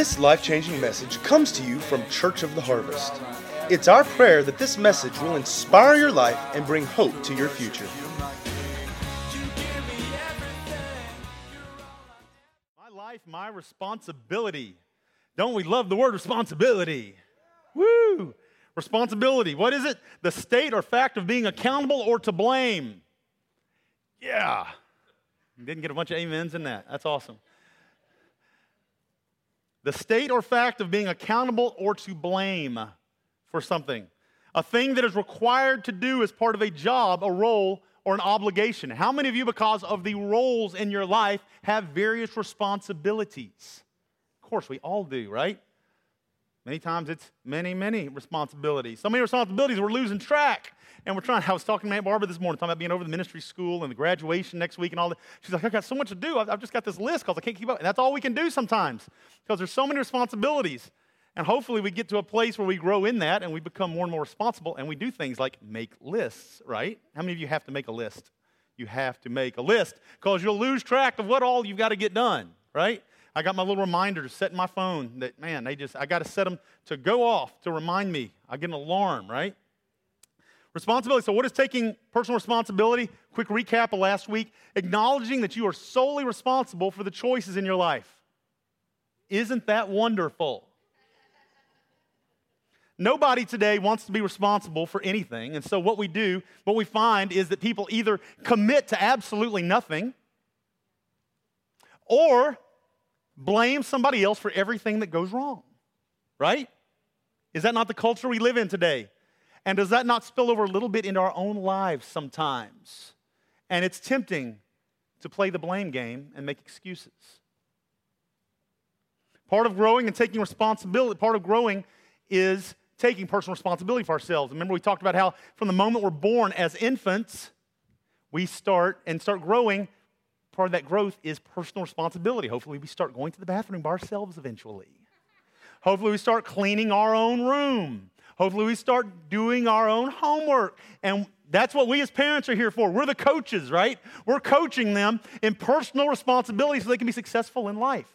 This life changing message comes to you from Church of the Harvest. It's our prayer that this message will inspire your life and bring hope to your future. My life, my responsibility. Don't we love the word responsibility? Woo! Responsibility. What is it? The state or fact of being accountable or to blame. Yeah. Didn't get a bunch of amens in that. That's awesome. The state or fact of being accountable or to blame for something. A thing that is required to do as part of a job, a role, or an obligation. How many of you, because of the roles in your life, have various responsibilities? Of course, we all do, right? Many times it's many, many responsibilities. So many responsibilities, we're losing track. And we're trying, I was talking to Aunt Barbara this morning, talking about being over the ministry school and the graduation next week and all that. She's like, I've got so much to do. I've, I've just got this list because I can't keep up. And that's all we can do sometimes because there's so many responsibilities. And hopefully we get to a place where we grow in that and we become more and more responsible and we do things like make lists, right? How many of you have to make a list? You have to make a list because you'll lose track of what all you've got to get done, right? I got my little reminders set in my phone that, man, they just, I got to set them to go off to remind me. I get an alarm, right? Responsibility. So, what is taking personal responsibility? Quick recap of last week acknowledging that you are solely responsible for the choices in your life. Isn't that wonderful? Nobody today wants to be responsible for anything. And so, what we do, what we find is that people either commit to absolutely nothing or blame somebody else for everything that goes wrong, right? Is that not the culture we live in today? And does that not spill over a little bit into our own lives sometimes? And it's tempting to play the blame game and make excuses. Part of growing and taking responsibility, part of growing is taking personal responsibility for ourselves. Remember, we talked about how from the moment we're born as infants, we start and start growing. Part of that growth is personal responsibility. Hopefully, we start going to the bathroom by ourselves eventually. Hopefully, we start cleaning our own room. Hopefully, we start doing our own homework. And that's what we as parents are here for. We're the coaches, right? We're coaching them in personal responsibility so they can be successful in life.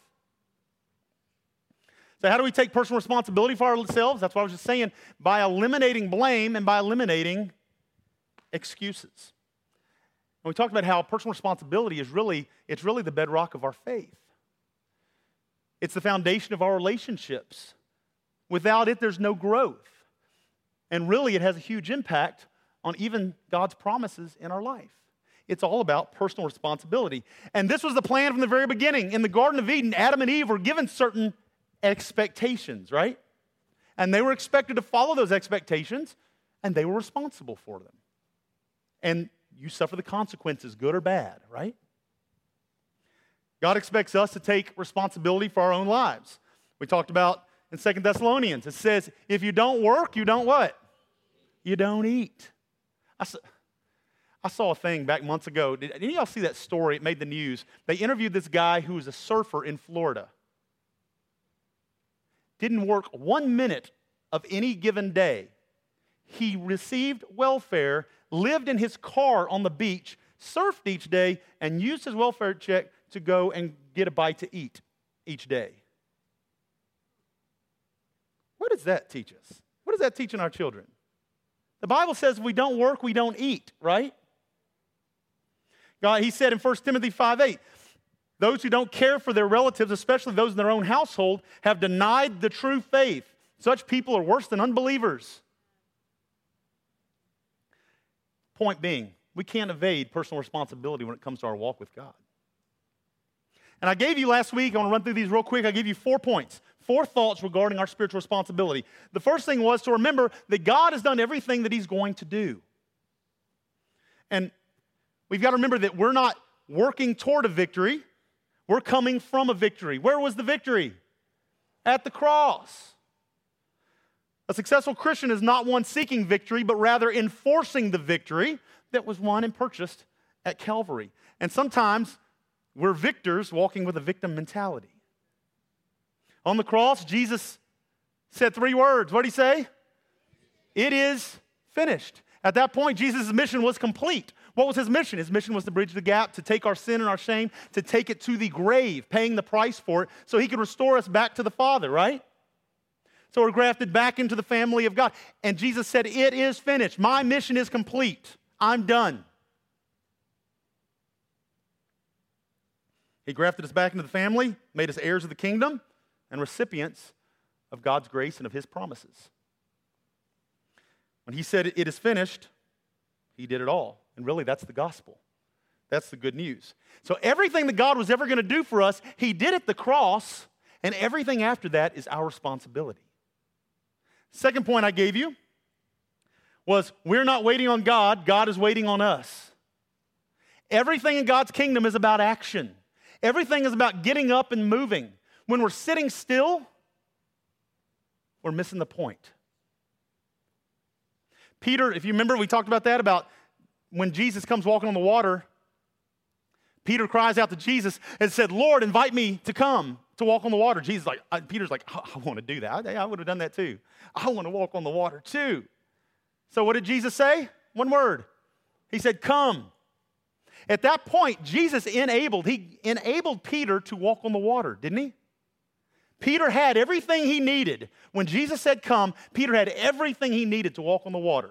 So, how do we take personal responsibility for ourselves? That's what I was just saying by eliminating blame and by eliminating excuses. And we talked about how personal responsibility is really, it's really the bedrock of our faith. It's the foundation of our relationships. Without it, there's no growth. And really, it has a huge impact on even God's promises in our life. It's all about personal responsibility. And this was the plan from the very beginning. In the Garden of Eden, Adam and Eve were given certain expectations, right? And they were expected to follow those expectations, and they were responsible for them. And you suffer the consequences, good or bad, right? God expects us to take responsibility for our own lives. We talked about in Second Thessalonians, it says, if you don't work, you don't what? You don't eat. I I saw a thing back months ago. Did any of y'all see that story? It made the news. They interviewed this guy who was a surfer in Florida didn't work one minute of any given day. He received welfare, lived in his car on the beach, surfed each day, and used his welfare check to go and get a bite to eat each day. What does that teach us? What does that teach in our children? The Bible says we don't work, we don't eat, right? God, he said in 1 Timothy 5 8, those who don't care for their relatives, especially those in their own household, have denied the true faith. Such people are worse than unbelievers. Point being, we can't evade personal responsibility when it comes to our walk with God. And I gave you last week, I want to run through these real quick. I gave you four points, four thoughts regarding our spiritual responsibility. The first thing was to remember that God has done everything that He's going to do. And we've got to remember that we're not working toward a victory, we're coming from a victory. Where was the victory? At the cross. A successful Christian is not one seeking victory, but rather enforcing the victory that was won and purchased at Calvary. And sometimes we're victors walking with a victim mentality. On the cross, Jesus said three words. What did he say? It is finished. At that point, Jesus' mission was complete. What was his mission? His mission was to bridge the gap, to take our sin and our shame, to take it to the grave, paying the price for it, so he could restore us back to the Father, right? So we're grafted back into the family of God. And Jesus said, It is finished. My mission is complete. I'm done. He grafted us back into the family, made us heirs of the kingdom, and recipients of God's grace and of his promises. When he said, It is finished, he did it all. And really, that's the gospel. That's the good news. So, everything that God was ever going to do for us, he did at the cross, and everything after that is our responsibility. Second point I gave you was we're not waiting on God, God is waiting on us. Everything in God's kingdom is about action. Everything is about getting up and moving. When we're sitting still, we're missing the point. Peter, if you remember, we talked about that about when Jesus comes walking on the water. Peter cries out to Jesus and said, Lord, invite me to come to walk on the water. Jesus like, Peter's like, I, I want to do that. I, I would have done that too. I want to walk on the water too. So what did Jesus say? One word. He said, Come. At that point, Jesus enabled, he enabled Peter to walk on the water, didn't he? Peter had everything he needed. When Jesus said, Come, Peter had everything he needed to walk on the water,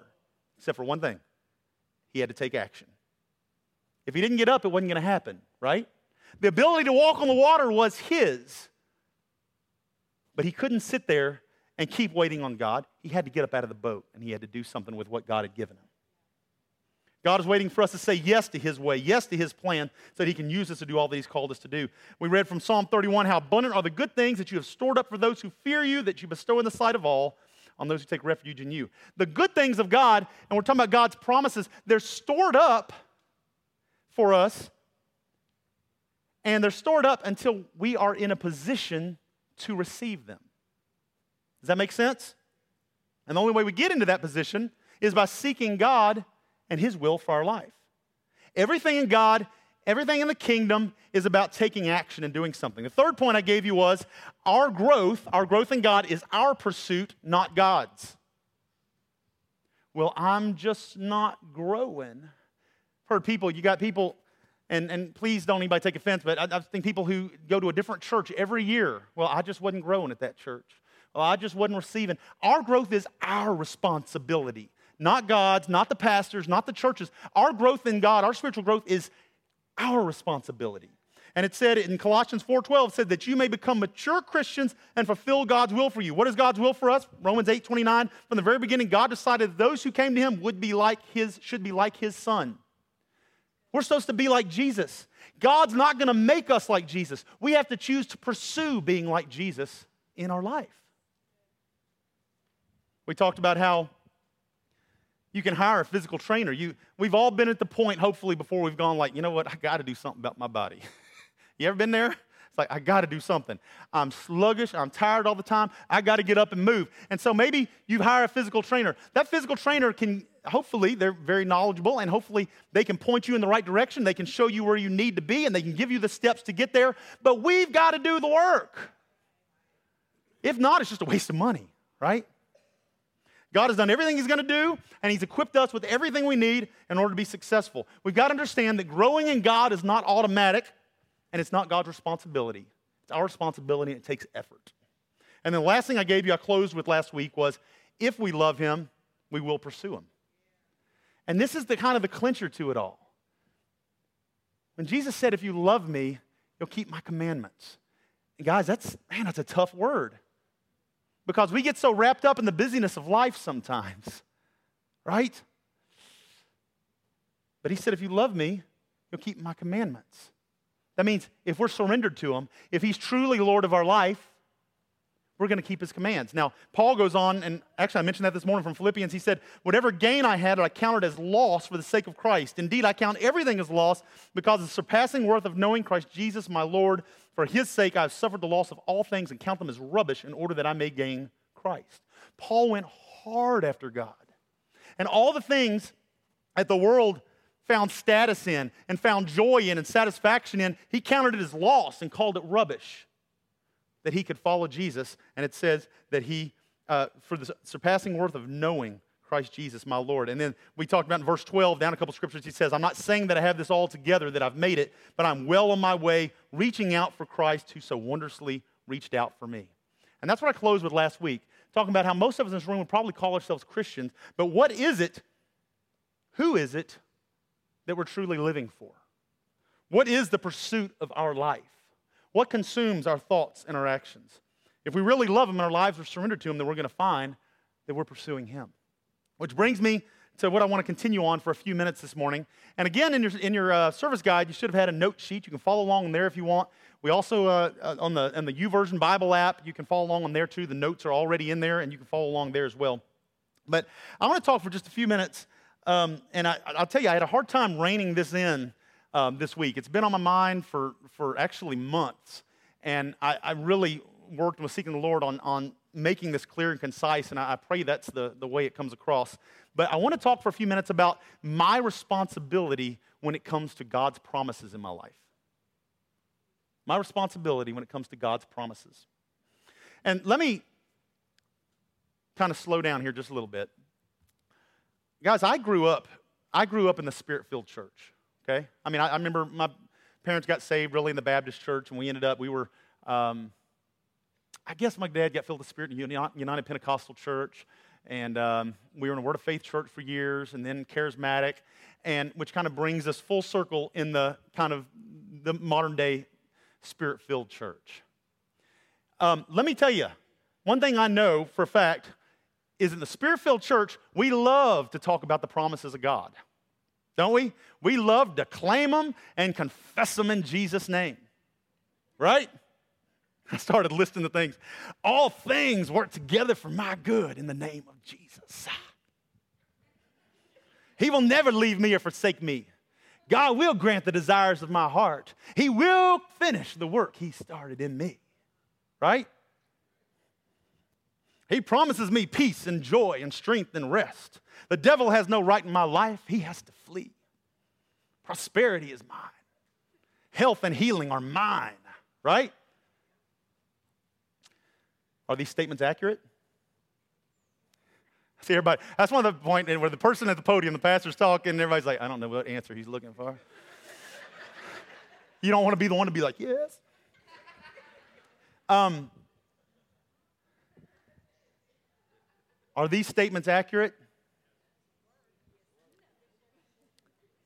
except for one thing he had to take action. If he didn't get up, it wasn't going to happen, right? The ability to walk on the water was his. But he couldn't sit there and keep waiting on God. He had to get up out of the boat and he had to do something with what God had given him. God is waiting for us to say yes to His way, yes to His plan, so that He can use us to do all that He's called us to do. We read from Psalm 31 how abundant are the good things that you have stored up for those who fear you, that you bestow in the sight of all, on those who take refuge in you. The good things of God, and we're talking about God's promises, they're stored up for us, and they're stored up until we are in a position to receive them. Does that make sense? And the only way we get into that position is by seeking God and His will for our life. Everything in God, everything in the kingdom is about taking action and doing something. The third point I gave you was our growth, our growth in God is our pursuit, not God's. Well, I'm just not growing. I've heard people, you got people, and, and please don't anybody take offense, but I, I think people who go to a different church every year, well, I just wasn't growing at that church. Well, I just wasn't receiving. Our growth is our responsibility not God's, not the pastors, not the churches. Our growth in God, our spiritual growth is our responsibility. And it said in Colossians 4:12 said that you may become mature Christians and fulfill God's will for you. What is God's will for us? Romans 8:29 from the very beginning God decided that those who came to him would be like his should be like his son. We're supposed to be like Jesus. God's not going to make us like Jesus. We have to choose to pursue being like Jesus in our life. We talked about how you can hire a physical trainer. You, we've all been at the point, hopefully, before we've gone like, you know what, I got to do something about my body. you ever been there? It's like, I got to do something. I'm sluggish. I'm tired all the time. I got to get up and move. And so maybe you hire a physical trainer. That physical trainer can, hopefully, they're very knowledgeable and hopefully they can point you in the right direction. They can show you where you need to be and they can give you the steps to get there. But we've got to do the work. If not, it's just a waste of money, right? God has done everything He's going to do, and He's equipped us with everything we need in order to be successful. We've got to understand that growing in God is not automatic, and it's not God's responsibility. It's our responsibility, and it takes effort. And the last thing I gave you, I closed with last week, was if we love Him, we will pursue Him. And this is the kind of the clincher to it all. When Jesus said, If you love me, you'll keep my commandments. And guys, that's, man, that's a tough word because we get so wrapped up in the busyness of life sometimes, right? But he said, If you love me, you'll keep my commandments. That means if we're surrendered to him, if he's truly Lord of our life, we're going to keep his commands. Now, Paul goes on, and actually, I mentioned that this morning from Philippians. He said, Whatever gain I had, I counted as loss for the sake of Christ. Indeed, I count everything as loss because of the surpassing worth of knowing Christ Jesus, my Lord. For his sake, I have suffered the loss of all things and count them as rubbish in order that I may gain Christ. Paul went hard after God. And all the things that the world found status in and found joy in and satisfaction in, he counted it as loss and called it rubbish that he could follow Jesus. And it says that he, uh, for the surpassing worth of knowing Christ Jesus, my Lord. And then we talked about in verse 12, down a couple scriptures, he says, I'm not saying that I have this all together, that I've made it, but I'm well on my way, reaching out for Christ who so wondrously reached out for me. And that's what I closed with last week, talking about how most of us in this room would probably call ourselves Christians, but what is it, who is it that we're truly living for? What is the pursuit of our life? What consumes our thoughts and our actions? If we really love Him and our lives are surrendered to Him, then we're going to find that we're pursuing Him. Which brings me to what I want to continue on for a few minutes this morning. And again, in your, in your uh, service guide, you should have had a note sheet. You can follow along there if you want. We also, uh, uh, on the, on the YouVersion Bible app, you can follow along on there too. The notes are already in there, and you can follow along there as well. But I want to talk for just a few minutes. Um, and I, will tell you, I had a hard time reining this in um, this week. It's been on my mind for, for actually months. And I, I really worked and was seeking the Lord on, on making this clear and concise, and I, I pray that's the, the way it comes across. But I want to talk for a few minutes about my responsibility when it comes to God's promises in my life. My responsibility when it comes to God's promises. And let me kind of slow down here just a little bit. Guys, I grew up, I grew up in the spirit-filled church. Okay? I mean, I, I remember my parents got saved really in the Baptist church, and we ended up, we were um, I guess my dad got filled with the Spirit in United Pentecostal Church, and um, we were in a Word of Faith church for years, and then Charismatic, and which kind of brings us full circle in the kind of the modern day Spirit-filled church. Um, let me tell you, one thing I know for a fact is in the Spirit-filled church, we love to talk about the promises of God, don't we? We love to claim them and confess them in Jesus' name, right? I started listing the things. All things work together for my good in the name of Jesus. He will never leave me or forsake me. God will grant the desires of my heart. He will finish the work He started in me. Right? He promises me peace and joy and strength and rest. The devil has no right in my life, he has to flee. Prosperity is mine, health and healing are mine, right? Are these statements accurate? See, everybody, that's one of the point where the person at the podium, the pastor's talking, and everybody's like, I don't know what answer he's looking for. you don't want to be the one to be like, yes. Um, are these statements accurate?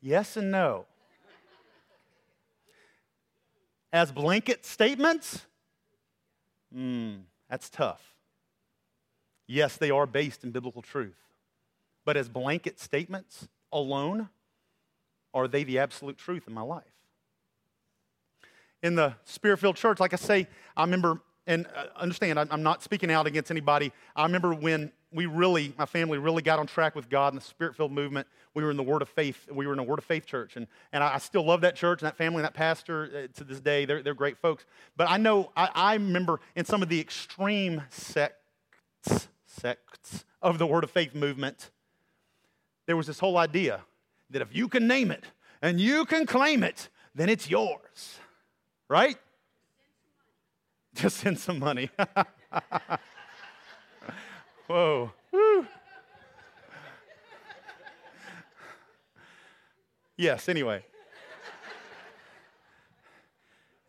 Yes and no. As blanket statements? Hmm. That's tough. Yes, they are based in biblical truth. But as blanket statements alone, are they the absolute truth in my life? In the Spirit filled church, like I say, I remember, and uh, understand, I'm not speaking out against anybody. I remember when we really, my family really got on track with God and the Spirit filled movement. We were in the Word of Faith. We were in a Word of Faith church. And, and I still love that church and that family and that pastor uh, to this day. They're, they're great folks. But I know, I, I remember in some of the extreme sects, sects of the Word of Faith movement, there was this whole idea that if you can name it and you can claim it, then it's yours. Right? Just send some money. Whoa. Woo. Yes, anyway.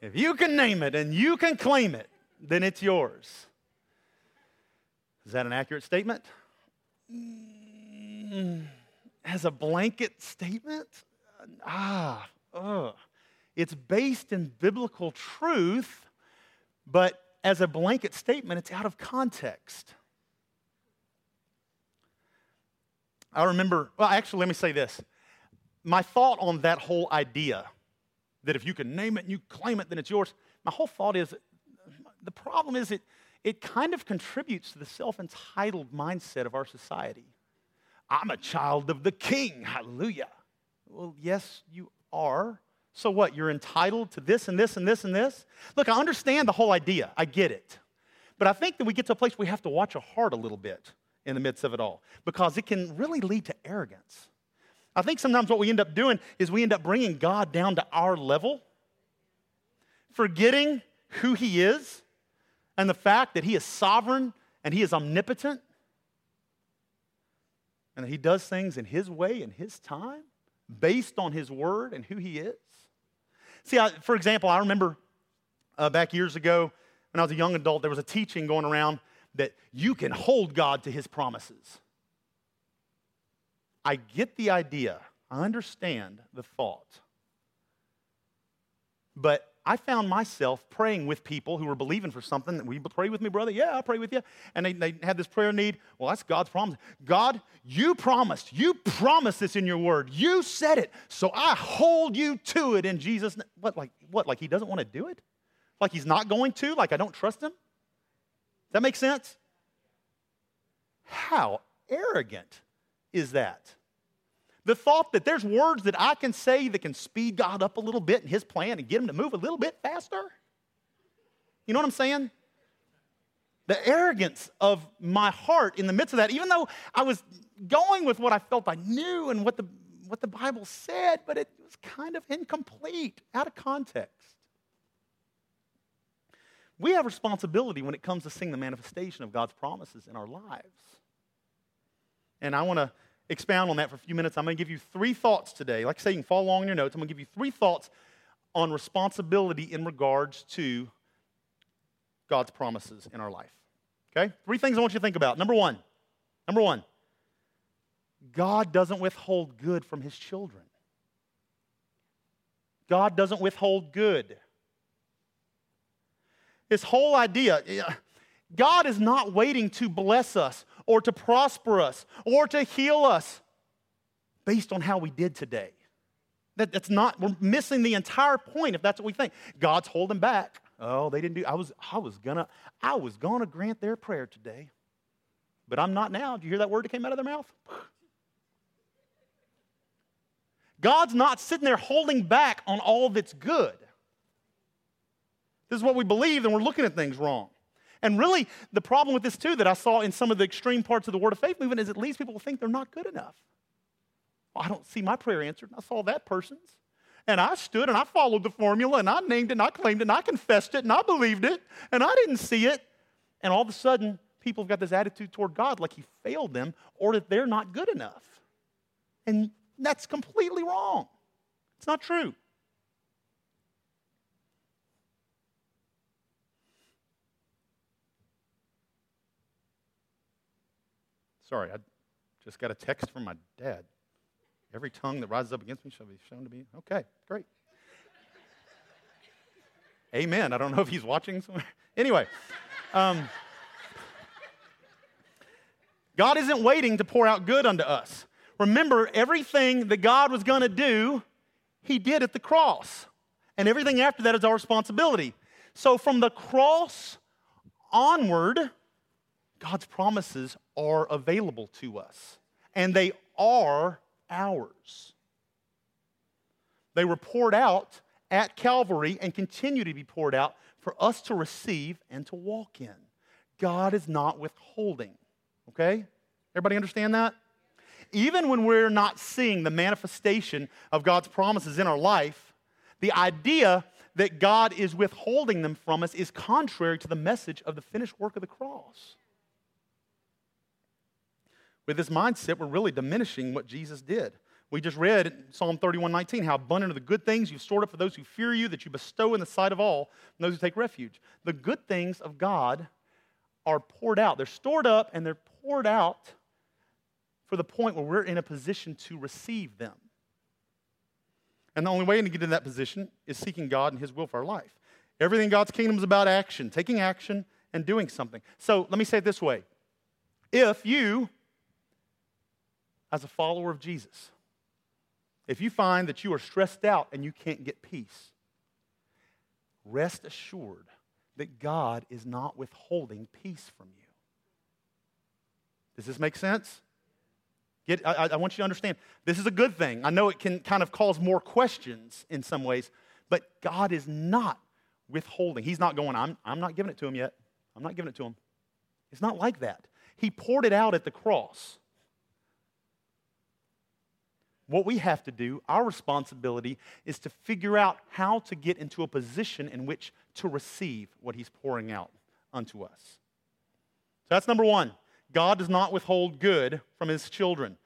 If you can name it and you can claim it, then it's yours. Is that an accurate statement? Mm, as a blanket statement? Ah, ugh. It's based in biblical truth, but as a blanket statement, it's out of context. I remember, well, actually, let me say this. My thought on that whole idea that if you can name it and you claim it, then it's yours, my whole thought is the problem is it, it kind of contributes to the self entitled mindset of our society. I'm a child of the king, hallelujah. Well, yes, you are. So what? You're entitled to this and this and this and this? Look, I understand the whole idea, I get it. But I think that we get to a place where we have to watch our heart a little bit in the midst of it all because it can really lead to arrogance. I think sometimes what we end up doing is we end up bringing God down to our level, forgetting who He is and the fact that He is sovereign and He is omnipotent. and that He does things in His way and His time based on His word and who He is. See, I, for example, I remember uh, back years ago when I was a young adult, there was a teaching going around that you can hold God to His promises. I get the idea, I understand the thought. But I found myself praying with people who were believing for something. Will you pray with me, brother? Yeah, I'll pray with you. And they, they had this prayer need. Well, that's God's promise. God, you promised. You promised this in your word. You said it. So I hold you to it in Jesus' name. What, like, what? Like he doesn't want to do it? Like he's not going to? Like I don't trust him? That make sense? How arrogant is that? The thought that there's words that I can say that can speed God up a little bit in His plan and get Him to move a little bit faster. You know what I'm saying? The arrogance of my heart in the midst of that, even though I was going with what I felt I knew and what the, what the Bible said, but it was kind of incomplete, out of context. We have responsibility when it comes to seeing the manifestation of God's promises in our lives. And I want to expound on that for a few minutes. I'm going to give you three thoughts today. Like I say, you can follow along in your notes. I'm going to give you three thoughts on responsibility in regards to God's promises in our life. Okay? Three things I want you to think about. Number one, number one, God doesn't withhold good from his children. God doesn't withhold good. This whole idea, God is not waiting to bless us or to prosper us or to heal us based on how we did today. That, that's not, we're missing the entire point if that's what we think. God's holding back. Oh, they didn't do, I was, I was gonna, I was gonna grant their prayer today, but I'm not now. Do you hear that word that came out of their mouth? God's not sitting there holding back on all that's good. This is what we believe, and we're looking at things wrong. And really, the problem with this, too, that I saw in some of the extreme parts of the Word of Faith movement is it leads people to think they're not good enough. Well, I don't see my prayer answered. I saw that person's. And I stood and I followed the formula and I named it and I claimed it and I confessed it and I believed it and I didn't see it. And all of a sudden, people have got this attitude toward God like He failed them or that they're not good enough. And that's completely wrong. It's not true. Sorry, I just got a text from my dad. Every tongue that rises up against me shall be shown to be. Okay, great. Amen. I don't know if he's watching somewhere. Anyway, um, God isn't waiting to pour out good unto us. Remember, everything that God was going to do, he did at the cross. And everything after that is our responsibility. So from the cross onward, God's promises are available to us, and they are ours. They were poured out at Calvary and continue to be poured out for us to receive and to walk in. God is not withholding. Okay? Everybody understand that? Even when we're not seeing the manifestation of God's promises in our life, the idea that God is withholding them from us is contrary to the message of the finished work of the cross. With this mindset, we're really diminishing what Jesus did. We just read in Psalm 31 19 how abundant are the good things you've stored up for those who fear you, that you bestow in the sight of all, and those who take refuge. The good things of God are poured out. They're stored up and they're poured out for the point where we're in a position to receive them. And the only way to get in that position is seeking God and His will for our life. Everything in God's kingdom is about action, taking action and doing something. So let me say it this way if you as a follower of Jesus, if you find that you are stressed out and you can't get peace, rest assured that God is not withholding peace from you. Does this make sense? Get, I, I, want you to understand this is a good thing. I know it can kind of cause more questions in some ways, but God is not withholding. He's not going, I'm, I'm not giving it to him yet. I'm not giving it to him. It's not like that. He poured it out at the cross what we have to do, our responsibility, is to figure out how to get into a position in which to receive what He's pouring out unto us. So that's number one. God does not withhold good from His children.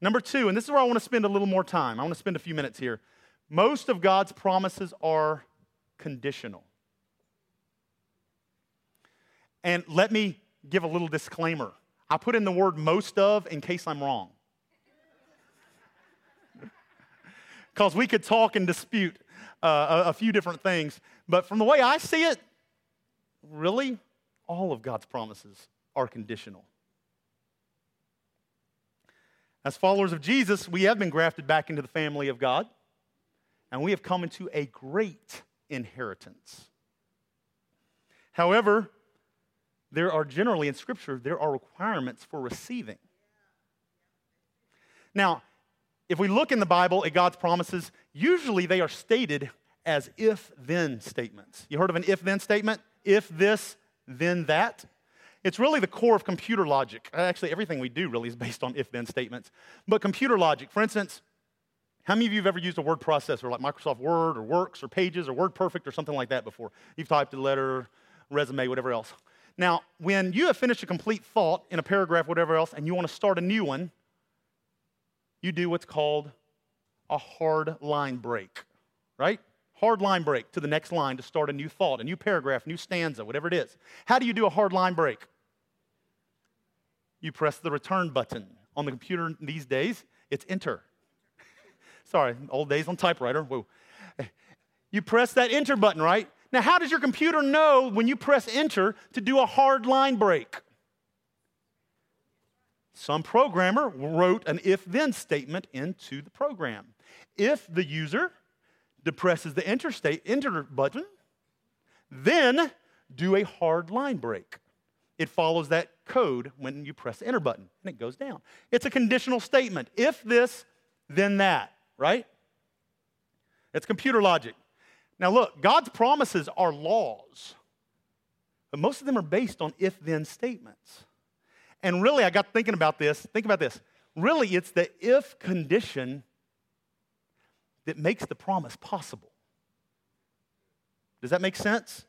Number two, and this is where I want to spend a little more time. I want to spend a few minutes here. Most of God's promises are conditional. And let me give a little disclaimer. I put in the word most of in case I'm wrong. Because we could talk and dispute uh, a, a few different things. But from the way I see it, really, all of God's promises are conditional. As followers of Jesus, we have been grafted back into the family of God, and we have come into a great inheritance. However, there are generally in Scripture, there are requirements for receiving. Now, if we look in the Bible at God's promises, usually they are stated as if then statements. You heard of an if then statement? If this, then that. It's really the core of computer logic. Actually, everything we do really is based on if then statements. But computer logic, for instance, how many of you have ever used a word processor like Microsoft Word or Works or Pages or WordPerfect or something like that before? You've typed a letter, resume, whatever else. Now, when you have finished a complete thought in a paragraph, whatever else, and you want to start a new one, you do what's called a hard line break, right? Hard line break to the next line to start a new thought, a new paragraph, new stanza, whatever it is. How do you do a hard line break? You press the return button. On the computer these days, it's enter. Sorry, old days on typewriter. Whoa. You press that enter button, right? Now, how does your computer know when you press enter to do a hard line break? Some programmer wrote an if then statement into the program. If the user depresses the enter, state, enter button, then do a hard line break. It follows that code when you press the enter button and it goes down. It's a conditional statement. If this, then that, right? It's computer logic. Now, look, God's promises are laws, but most of them are based on if then statements. And really, I got thinking about this. Think about this. Really, it's the if condition that makes the promise possible. Does that make sense?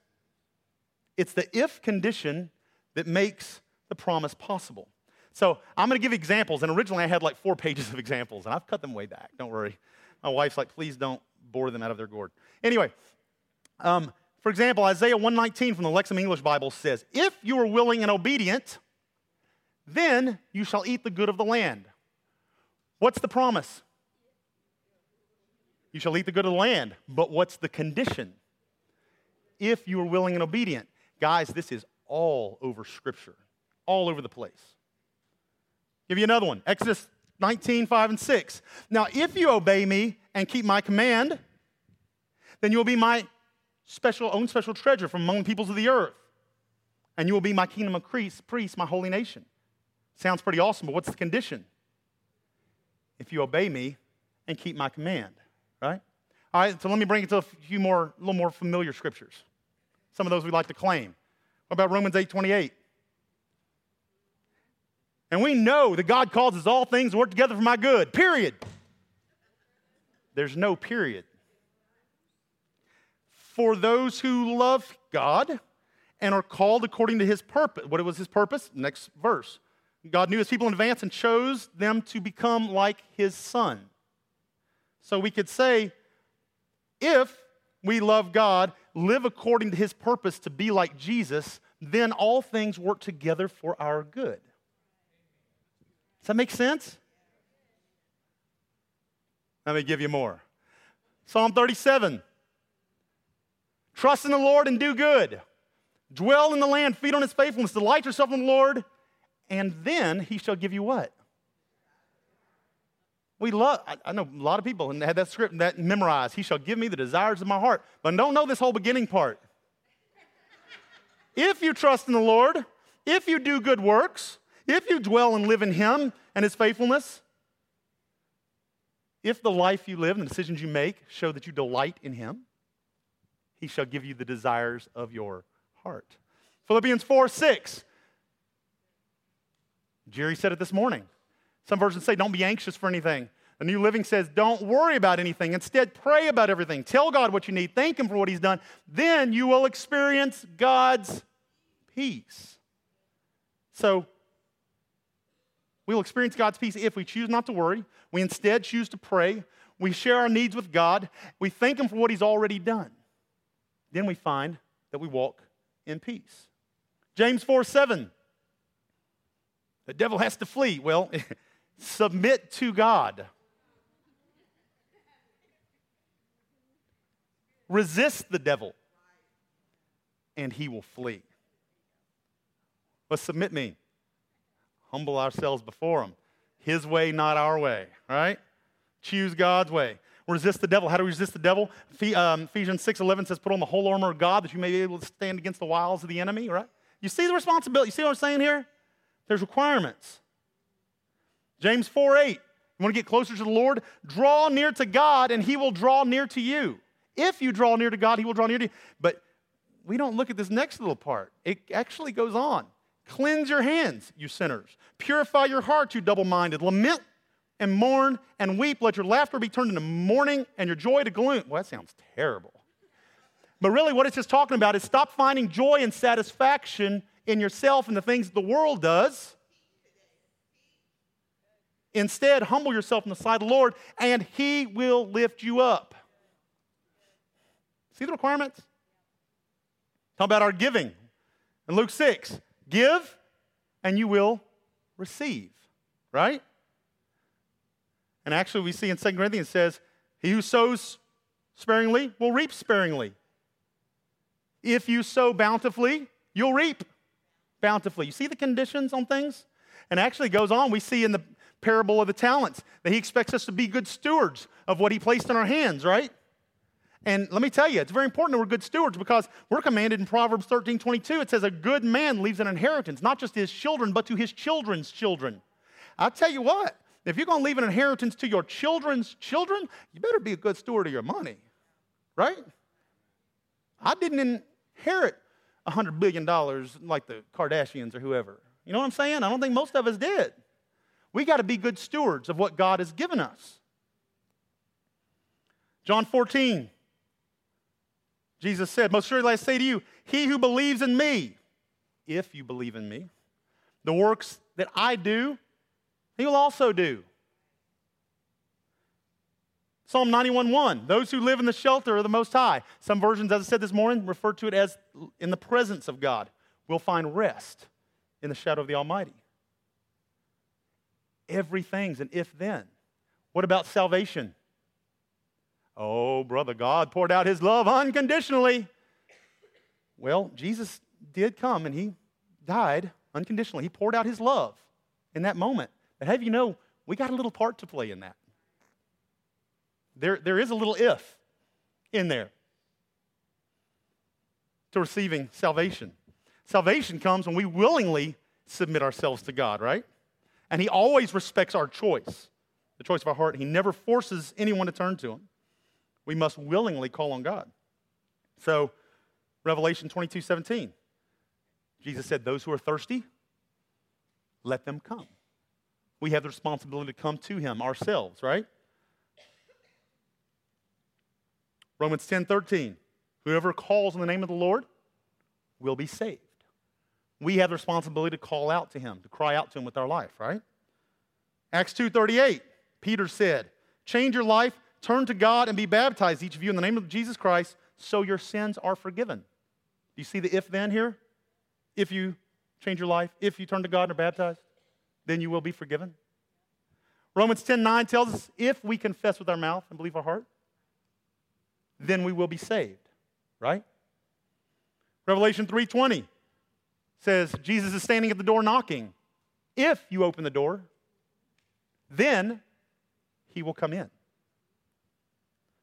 It's the if condition that makes the promise possible. So I'm going to give examples. And originally I had like four pages of examples, and I've cut them way back. Don't worry. My wife's like, please don't bore them out of their gourd. Anyway, um, for example, Isaiah 119 from the Lexham English Bible says, If you are willing and obedient, then you shall eat the good of the land. What's the promise? You shall eat the good of the land. But what's the condition? If you are willing and obedient. Guys, this is all over Scripture, all over the place. Give you another one Exodus 19, 5 and 6. Now, if you obey me and keep my command, then you will be my special, own special treasure from among the peoples of the earth. And you will be my kingdom of priests, my holy nation. Sounds pretty awesome, but what's the condition? If you obey me and keep my command, right? All right, so let me bring it to a few more, a little more familiar scriptures. Some of those we like to claim. What about Romans 8 28? And we know that God causes all things to work together for my good, period. There's no period for those who love God and are called according to his purpose. What was his purpose? Next verse. God knew his people in advance and chose them to become like his son. So we could say, if we love God, live according to his purpose to be like Jesus, then all things work together for our good. Does that make sense? Let me give you more. Psalm 37 Trust in the Lord and do good. Dwell in the land, feed on his faithfulness, delight yourself in the Lord, and then he shall give you what? We love, I, know a lot of people and had that script that memorized. He shall give me the desires of my heart. But don't know this whole beginning part. if you trust in the Lord, if you do good works, if you dwell and live in him and his faithfulness, if the life you live and the decisions you make show that you delight in him, he shall give you the desires of your heart. Philippians 4 6. Jerry said it this morning. Some versions say, don't be anxious for anything. The New Living says, don't worry about anything. Instead, pray about everything. Tell God what you need. Thank Him for what He's done. Then you will experience God's peace. So, We will experience God's peace if we choose not to worry. We instead choose to pray. We share our needs with God. We thank Him for what He's already done. Then we find that we walk in peace. James 4 7. The devil has to flee. Well, submit to God. Resist the devil, and he will flee. What submit mean? Humble ourselves before him. His way, not our way, right? Choose God's way. Resist the devil. How do we resist the devil? Um, Ephesians 6 11 says, Put on the whole armor of God that you may be able to stand against the wiles of the enemy, right? You see the responsibility. You see what I'm saying here? There's requirements. James 4 8. You want to get closer to the Lord? Draw near to God, and he will draw near to you. If you draw near to God, he will draw near to you. But we don't look at this next little part. It actually goes on. Cleanse your hands, you sinners. Purify your hearts, you double minded. Lament and mourn and weep. Let your laughter be turned into mourning and your joy to gloom. Well, that sounds terrible. But really, what it's just talking about is stop finding joy and satisfaction in yourself and the things the world does. Instead, humble yourself in the sight of the Lord, and He will lift you up. See the requirements? Talk about our giving. In Luke 6, give and you will receive, right? And actually, we see in 2 Corinthians says, He who sows sparingly will reap sparingly. If you sow bountifully, you'll reap bountifully. You see the conditions on things? And actually goes on, we see in the parable of the talents that he expects us to be good stewards of what he placed in our hands, right? And let me tell you, it's very important that we're good stewards because we're commanded in Proverbs 13 22. It says, A good man leaves an inheritance, not just to his children, but to his children's children. I'll tell you what, if you're going to leave an inheritance to your children's children, you better be a good steward of your money, right? I didn't inherit $100 billion like the Kardashians or whoever. You know what I'm saying? I don't think most of us did. We got to be good stewards of what God has given us. John 14, Jesus said, Most surely I say to you, he who believes in me, if you believe in me, the works that I do, he will also do. Psalm 91:1, those who live in the shelter of the Most High. Some versions, as I said this morning, refer to it as in the presence of God, will find rest in the shadow of the Almighty. Everything's an if then. What about salvation? Oh, brother, God poured out his love unconditionally. Well, Jesus did come and he died unconditionally. He poured out his love in that moment. But have you know, we got a little part to play in that. There, there is a little if in there to receiving salvation. Salvation comes when we willingly submit ourselves to God, right? And He always respects our choice, the choice of our heart. He never forces anyone to turn to Him. We must willingly call on God. So, Revelation 22 17, Jesus said, Those who are thirsty, let them come. We have the responsibility to come to Him ourselves, right? Romans 10 13, whoever calls on the name of the Lord will be saved. We have the responsibility to call out to Him, to cry out to Him with our life, right? Acts 2 38, Peter said, Change your life Turn to God and be baptized, each of you, in the name of Jesus Christ, so your sins are forgiven. Do you see the if then here? If you change your life, if you turn to God and are baptized, then you will be forgiven. Romans 10 9 tells us if we confess with our mouth and believe our heart, then we will be saved, right? Revelation 3:20 says Jesus is standing at the door knocking. If you open the door, then he will come in.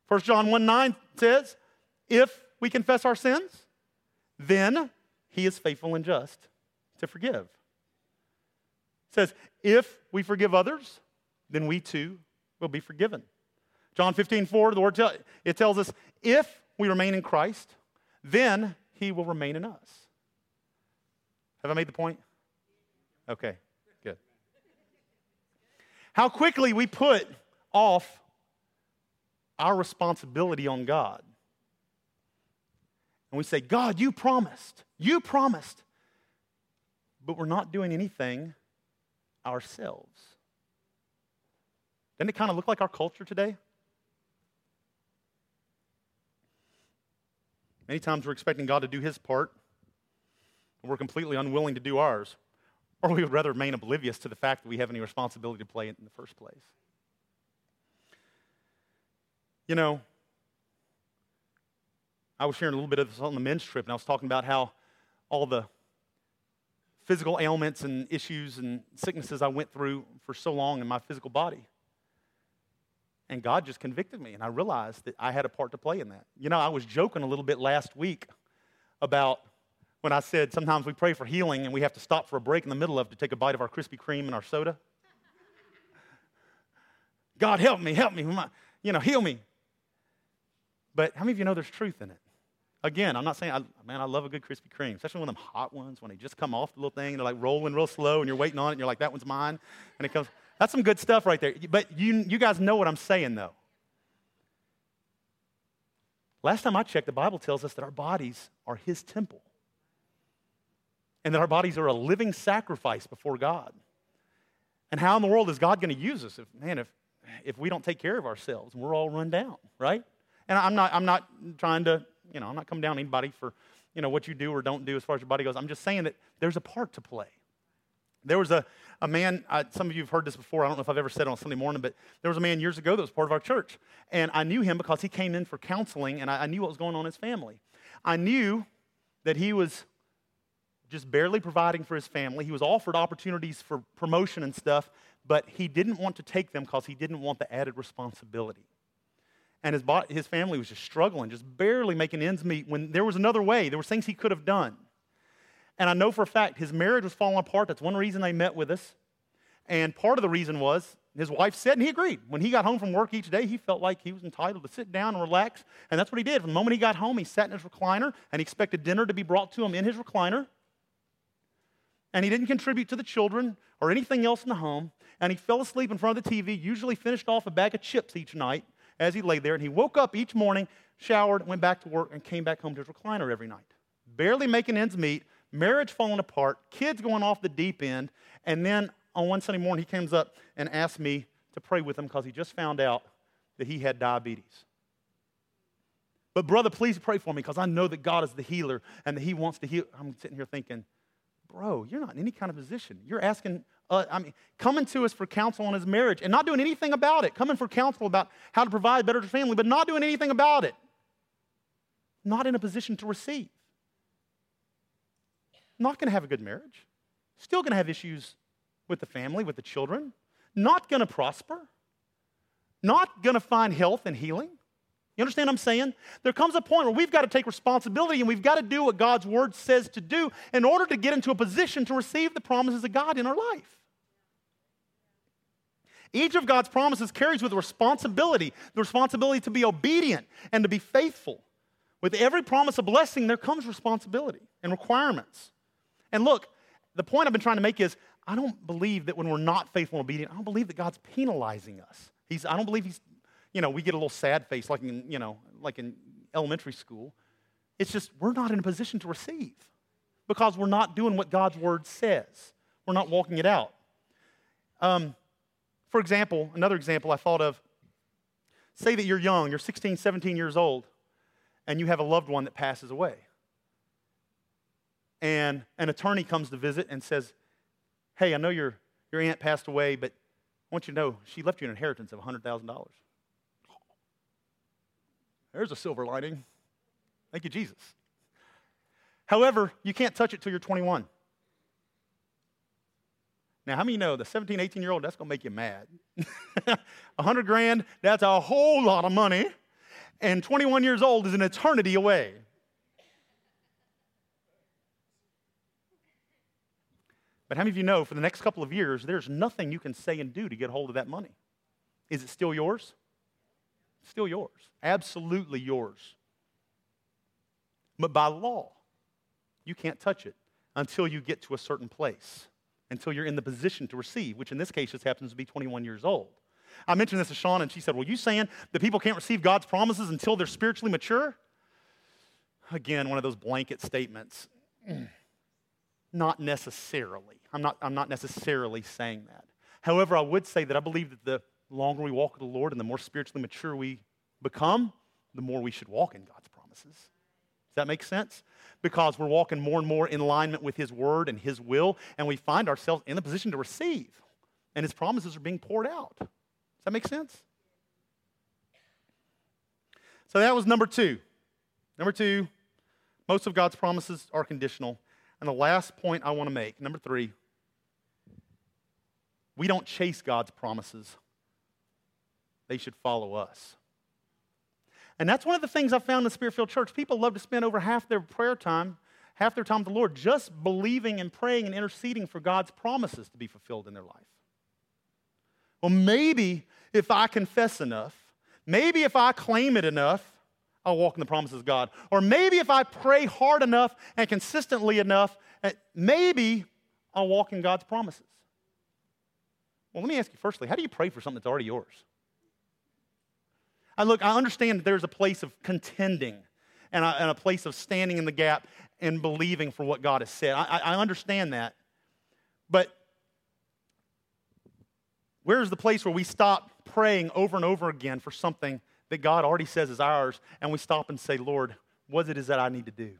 1 John 1 9 says, If we confess our sins, then he is faithful and just to forgive. It says, If we forgive others, then we too will be forgiven. John 15 4, the word tell, it tells us, If we remain in Christ, then he will remain in us. Have I made the point? Okay, good. How quickly we put off our responsibility on God. And we say, God, you promised, you promised. But we're not doing anything ourselves. Doesn't it kind of look like our culture today? Many times we're expecting God to do his part, and we're completely unwilling to do ours. Or we would rather remain oblivious to the fact that we have any responsibility to play it in the first place. You know, I was sharing a little bit of this on the men's trip, and I was talking about how all the physical ailments and issues and sicknesses I went through for so long in my physical body. And God just convicted me, and I realized that I had a part to play in that. You know, I was joking a little bit last week about when I said sometimes we pray for healing and we have to stop for a break in the middle of to take a bite of our Krispy Kreme and our soda. God, help me, help me, you know, heal me. But how many of you know there's truth in it? Again, I'm not saying, I, man, I love a good Krispy Kreme, especially one of them hot ones when they just come off the little thing. They're like rolling real slow and you're waiting on it and you're like, that one's mine. And it comes, that's some good stuff right there. But you, you guys know what I'm saying, though. Last time I checked, the Bible tells us that our bodies are His temple and that our bodies are a living sacrifice before God. And how in the world is God going to use us if, man, if, if we don't take care of ourselves and we're all run down, right? And I'm not, I'm not trying to you know, I'm not coming down anybody for, you know, what you do or don't do as far as your body goes. I'm just saying that there's a part to play. There was a, a man, I, some of you have heard this before. I don't know if I've ever said it on Sunday morning, but there was a man years ago that was part of our church. And I knew him because he came in for counseling and I, I knew what was going on in his family. I knew that he was just barely providing for his family. He was offered opportunities for promotion and stuff, but he didn't want to take them because he didn't want the added responsibility and his, his family was just struggling, just barely making ends meet when there was another way. There were things he could have done. And I know for a fact his marriage was falling apart. That's one reason they met with us. And part of the reason was his wife said, and he agreed. When he got home from work each day, he felt like he was entitled to sit down and relax. And that's what he did. From the moment he got home, he sat in his recliner and he expected dinner to be brought to him in his recliner. And he didn't contribute to the children or anything else in the home. And he fell asleep in front of the TV, usually finished off a bag of chips each night as he lay there, and he woke up each morning, showered, went back to work, and came back home to his recliner every night. Barely making ends meet, marriage falling apart, kids going off the deep end, and then on one Sunday morning, he comes up and asks me to pray with him because he just found out that he had diabetes. But, brother, please pray for me because I know that God is the healer and that He wants to heal. I'm sitting here thinking, bro, you're not in any kind of position. You're asking uh, I mean, coming to us for counsel on his marriage and not doing anything about it, coming for counsel about how to provide better to family, but not doing anything about it. Not in a position to receive. Not going to have a good marriage. Still going to have issues with the family, with the children. Not going to prosper. Not going to find health and healing. You understand what I'm saying? There comes a point where we've got to take responsibility and we've got to do what God's word says to do in order to get into a position to receive the promises of God in our life. Each of God's promises carries with responsibility the responsibility to be obedient and to be faithful. With every promise of blessing, there comes responsibility and requirements. And look, the point I've been trying to make is I don't believe that when we're not faithful and obedient, I don't believe that God's penalizing us. He's, I don't believe he's, you know, we get a little sad face like in, you know, like in elementary school. It's just we're not in a position to receive because we're not doing what God's word says. We're not walking it out. Um, for example, another example I thought of say that you're young, you're 16, 17 years old, and you have a loved one that passes away. And an attorney comes to visit and says, Hey, I know your, your aunt passed away, but I want you to know she left you an inheritance of $100,000. There's a silver lining. Thank you, Jesus. However, you can't touch it till you're 21. Now, how many know the 17, 18 year old, that's going to make you mad? 100 grand, that's a whole lot of money. And 21 years old is an eternity away. But how many of you know for the next couple of years, there's nothing you can say and do to get hold of that money? Is it still yours? Still yours. Absolutely yours. But by law, you can't touch it until you get to a certain place until you're in the position to receive, which in this case just happens to be 21 years old. I mentioned this to Sean, and she said, Well, you saying that people can't receive God's promises until they're spiritually mature? Again, one of those blanket statements. Not necessarily. I'm not, I'm not necessarily saying that. However, I would say that I believe that the longer we walk with the Lord and the more spiritually mature we become, the more we should walk in God's promises. Does that make sense? Because we're walking more and more in alignment with His Word and His will, and we find ourselves in the position to receive, and His promises are being poured out. Does that make sense? So that was number two. Number two, most of God's promises are conditional. And the last point I want to make, number three, we don't chase God's promises, they should follow us. And that's one of the things I found in the Spirit filled church. People love to spend over half their prayer time, half their time with the Lord, just believing and praying and interceding for God's promises to be fulfilled in their life. Well, maybe if I confess enough, maybe if I claim it enough, I'll walk in the promises of God. Or maybe if I pray hard enough and consistently enough, eh, maybe I'll walk in God's promises. Well, let me ask you firstly how do you pray for something that's already yours? I look, I understand that there's a place of contending and a, and a place of standing in the gap and believing for what God has said. I, I understand that. But where's the place where we stop praying over and over again for something that God already says is ours and we stop and say, Lord, what it is that I need to do?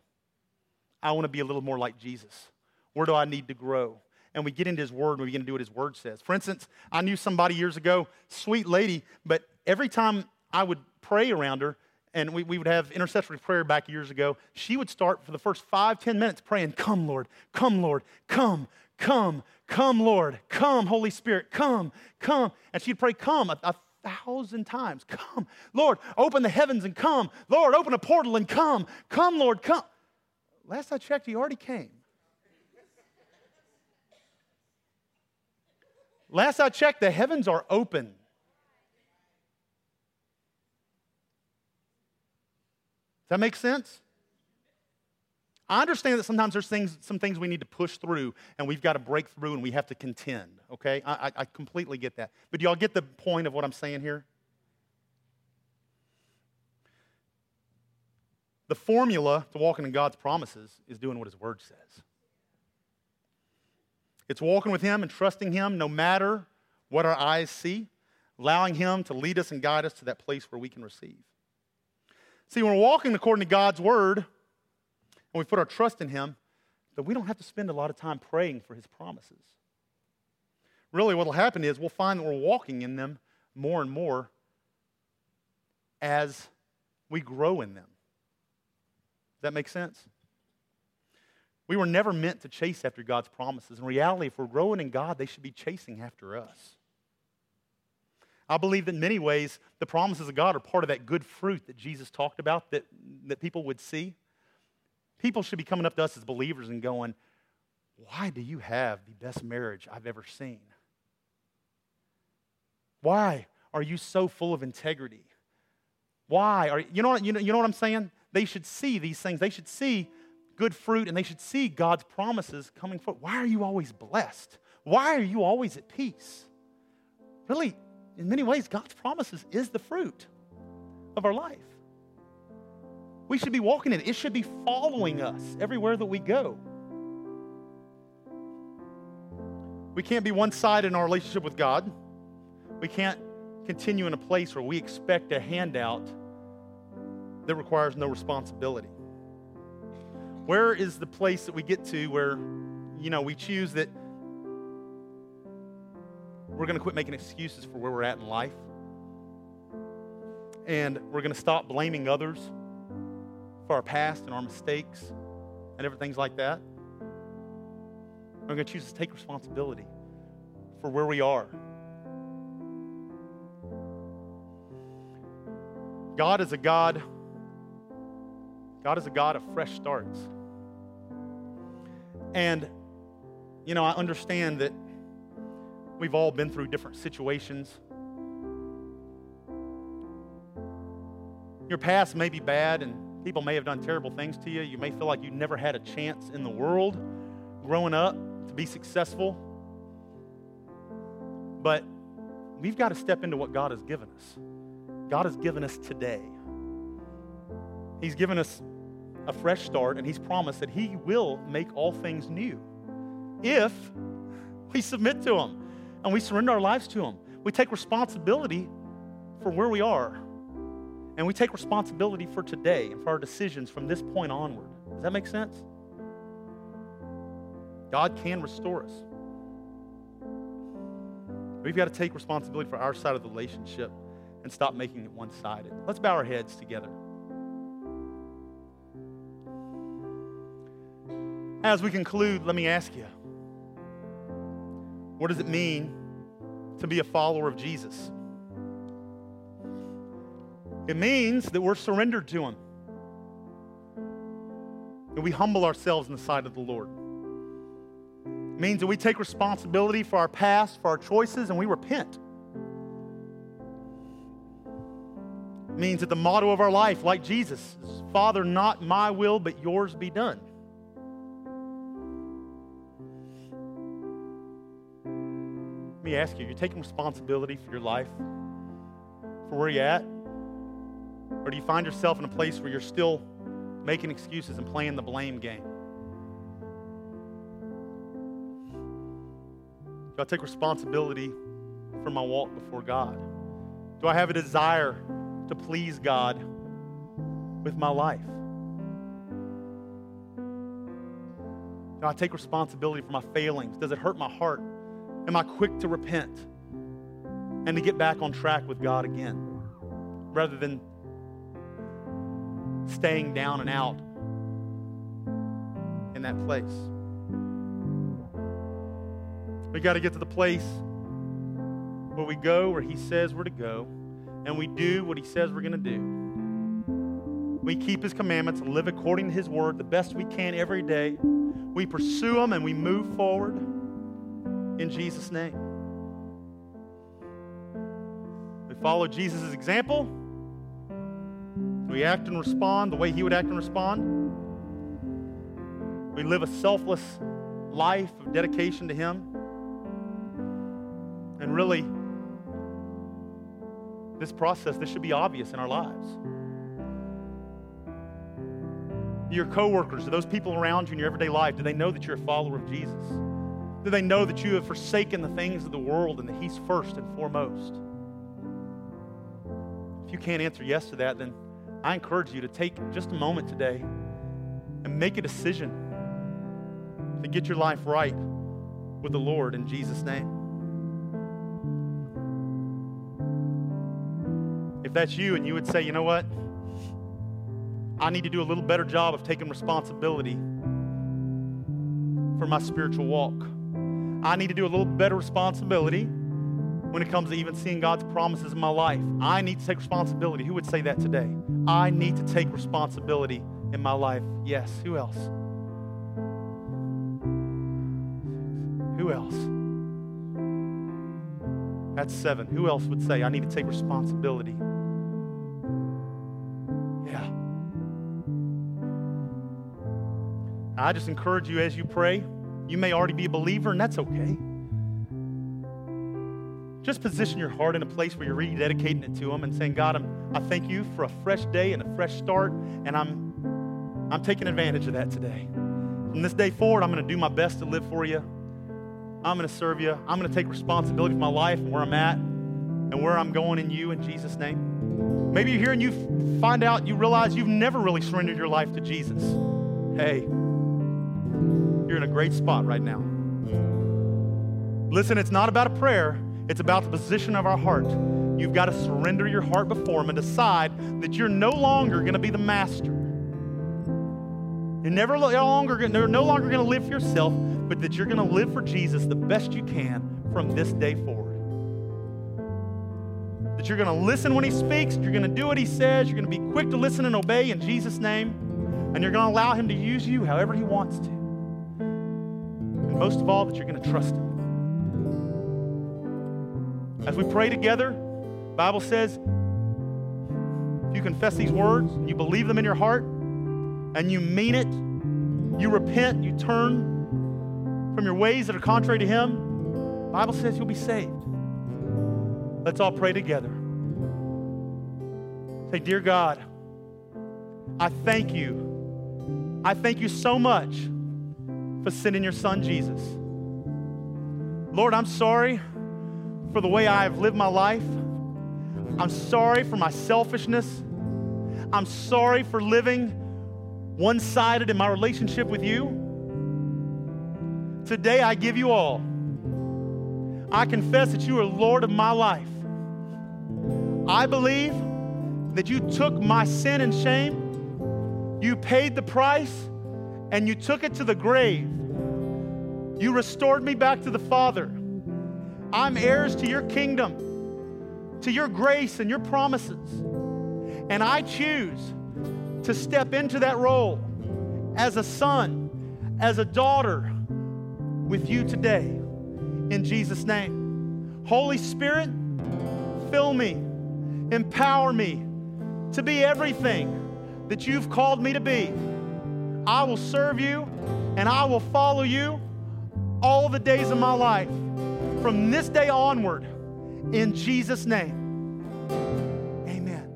I want to be a little more like Jesus. Where do I need to grow? And we get into His Word and we begin to do what His Word says. For instance, I knew somebody years ago, sweet lady, but every time I would pray around her, and we, we would have intercessory prayer back years ago. She would start for the first five, ten minutes praying, Come, Lord, come, Lord, come, come, come, Lord, come, Holy Spirit, come, come. And she'd pray, Come, a, a thousand times. Come, Lord, open the heavens and come. Lord, open a portal and come. Come, Lord, come. Last I checked, he already came. Last I checked, the heavens are open. Does that make sense? I understand that sometimes there's things, some things we need to push through and we've got to break through and we have to contend, okay? I, I, I completely get that. But y'all get the point of what I'm saying here? The formula to walking in God's promises is doing what His Word says. It's walking with Him and trusting Him no matter what our eyes see, allowing Him to lead us and guide us to that place where we can receive. See, when we're walking according to God's word and we put our trust in Him, that we don't have to spend a lot of time praying for His promises. Really, what will happen is we'll find that we're walking in them more and more as we grow in them. Does that make sense? We were never meant to chase after God's promises. In reality, if we're growing in God, they should be chasing after us. I believe that in many ways, the promises of God are part of that good fruit that Jesus talked about that, that people would see. People should be coming up to us as believers and going, Why do you have the best marriage I've ever seen? Why are you so full of integrity? Why are you know, you know, you know what I'm saying? They should see these things. They should see good fruit and they should see God's promises coming forth. Why are you always blessed? Why are you always at peace? Really, in many ways, God's promises is the fruit of our life. We should be walking in it, should be following us everywhere that we go. We can't be one sided in our relationship with God. We can't continue in a place where we expect a handout that requires no responsibility. Where is the place that we get to where, you know, we choose that we're going to quit making excuses for where we're at in life. And we're going to stop blaming others for our past and our mistakes and everything like that. We're going to choose to take responsibility for where we are. God is a God God is a God of fresh starts. And you know, I understand that We've all been through different situations. Your past may be bad and people may have done terrible things to you. You may feel like you never had a chance in the world growing up to be successful. But we've got to step into what God has given us. God has given us today. He's given us a fresh start, and He's promised that He will make all things new. if we submit to Him and we surrender our lives to Him. We take responsibility for where we are, and we take responsibility for today and for our decisions from this point onward. Does that make sense? God can restore us. We've got to take responsibility for our side of the relationship and stop making it one sided. Let's bow our heads together. As we conclude, let me ask you what does it mean to be a follower of Jesus? It means that we're surrendered to Him, that we humble ourselves in the sight of the Lord. It means that we take responsibility for our past, for our choices, and we repent. It means that the motto of our life, like Jesus, is Father, not my will, but yours be done. Let me ask you, you're taking responsibility for your life, for where you're at? Or do you find yourself in a place where you're still making excuses and playing the blame game? Do I take responsibility for my walk before God? Do I have a desire to please God with my life? Do I take responsibility for my failings? Does it hurt my heart? Am I quick to repent and to get back on track with God again rather than staying down and out in that place? We got to get to the place where we go where He says we're to go, and we do what He says we're going to do. We keep His commandments and live according to His word the best we can every day. We pursue Him and we move forward in Jesus' name. We follow Jesus' example. We act and respond the way He would act and respond. We live a selfless life of dedication to Him. And really, this process, this should be obvious in our lives. Your coworkers, those people around you in your everyday life, do they know that you're a follower of Jesus? Do they know that you have forsaken the things of the world and that He's first and foremost? If you can't answer yes to that, then I encourage you to take just a moment today and make a decision to get your life right with the Lord in Jesus' name. If that's you and you would say, you know what? I need to do a little better job of taking responsibility for my spiritual walk. I need to do a little better responsibility when it comes to even seeing God's promises in my life. I need to take responsibility. Who would say that today? I need to take responsibility in my life. Yes. Who else? Who else? That's seven. Who else would say, I need to take responsibility? Yeah. I just encourage you as you pray. You may already be a believer, and that's okay. Just position your heart in a place where you're rededicating it to Him and saying, God, I'm, I thank you for a fresh day and a fresh start, and I'm, I'm taking advantage of that today. From this day forward, I'm going to do my best to live for you. I'm going to serve you. I'm going to take responsibility for my life and where I'm at and where I'm going in you in Jesus' name. Maybe you're here and you find out, you realize you've never really surrendered your life to Jesus. Hey, you're in a great spot right now. Listen, it's not about a prayer, it's about the position of our heart. You've got to surrender your heart before Him and decide that you're no longer going to be the master. You're never longer, you're no longer going to live for yourself, but that you're going to live for Jesus the best you can from this day forward. That you're going to listen when He speaks, you're going to do what He says, you're going to be quick to listen and obey in Jesus' name, and you're going to allow Him to use you however He wants to. And most of all, that you're going to trust Him. As we pray together, Bible says, if you confess these words you believe them in your heart and you mean it, you repent, you turn from your ways that are contrary to Him, Bible says you'll be saved. Let's all pray together. Say, Dear God, I thank you. I thank you so much for sending your son Jesus. Lord, I'm sorry for the way I have lived my life. I'm sorry for my selfishness. I'm sorry for living one sided in my relationship with you. Today, I give you all. I confess that you are Lord of my life. I believe that you took my sin and shame, you paid the price, and you took it to the grave. You restored me back to the Father. I'm heirs to your kingdom, to your grace and your promises. And I choose to step into that role as a son, as a daughter with you today. In Jesus' name. Holy Spirit, fill me, empower me to be everything that you've called me to be. I will serve you and I will follow you all the days of my life from this day onward in Jesus' name. Amen.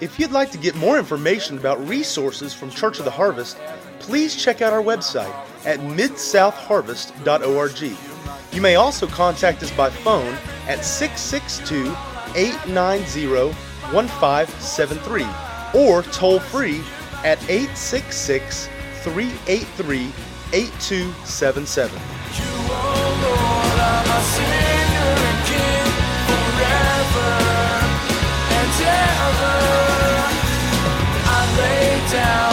If you'd like to get more information about resources from Church of the Harvest, please check out our website at midsouthharvest.org. You may also contact us by phone at 662 890 1573 or toll free at 866 383 8277. Down.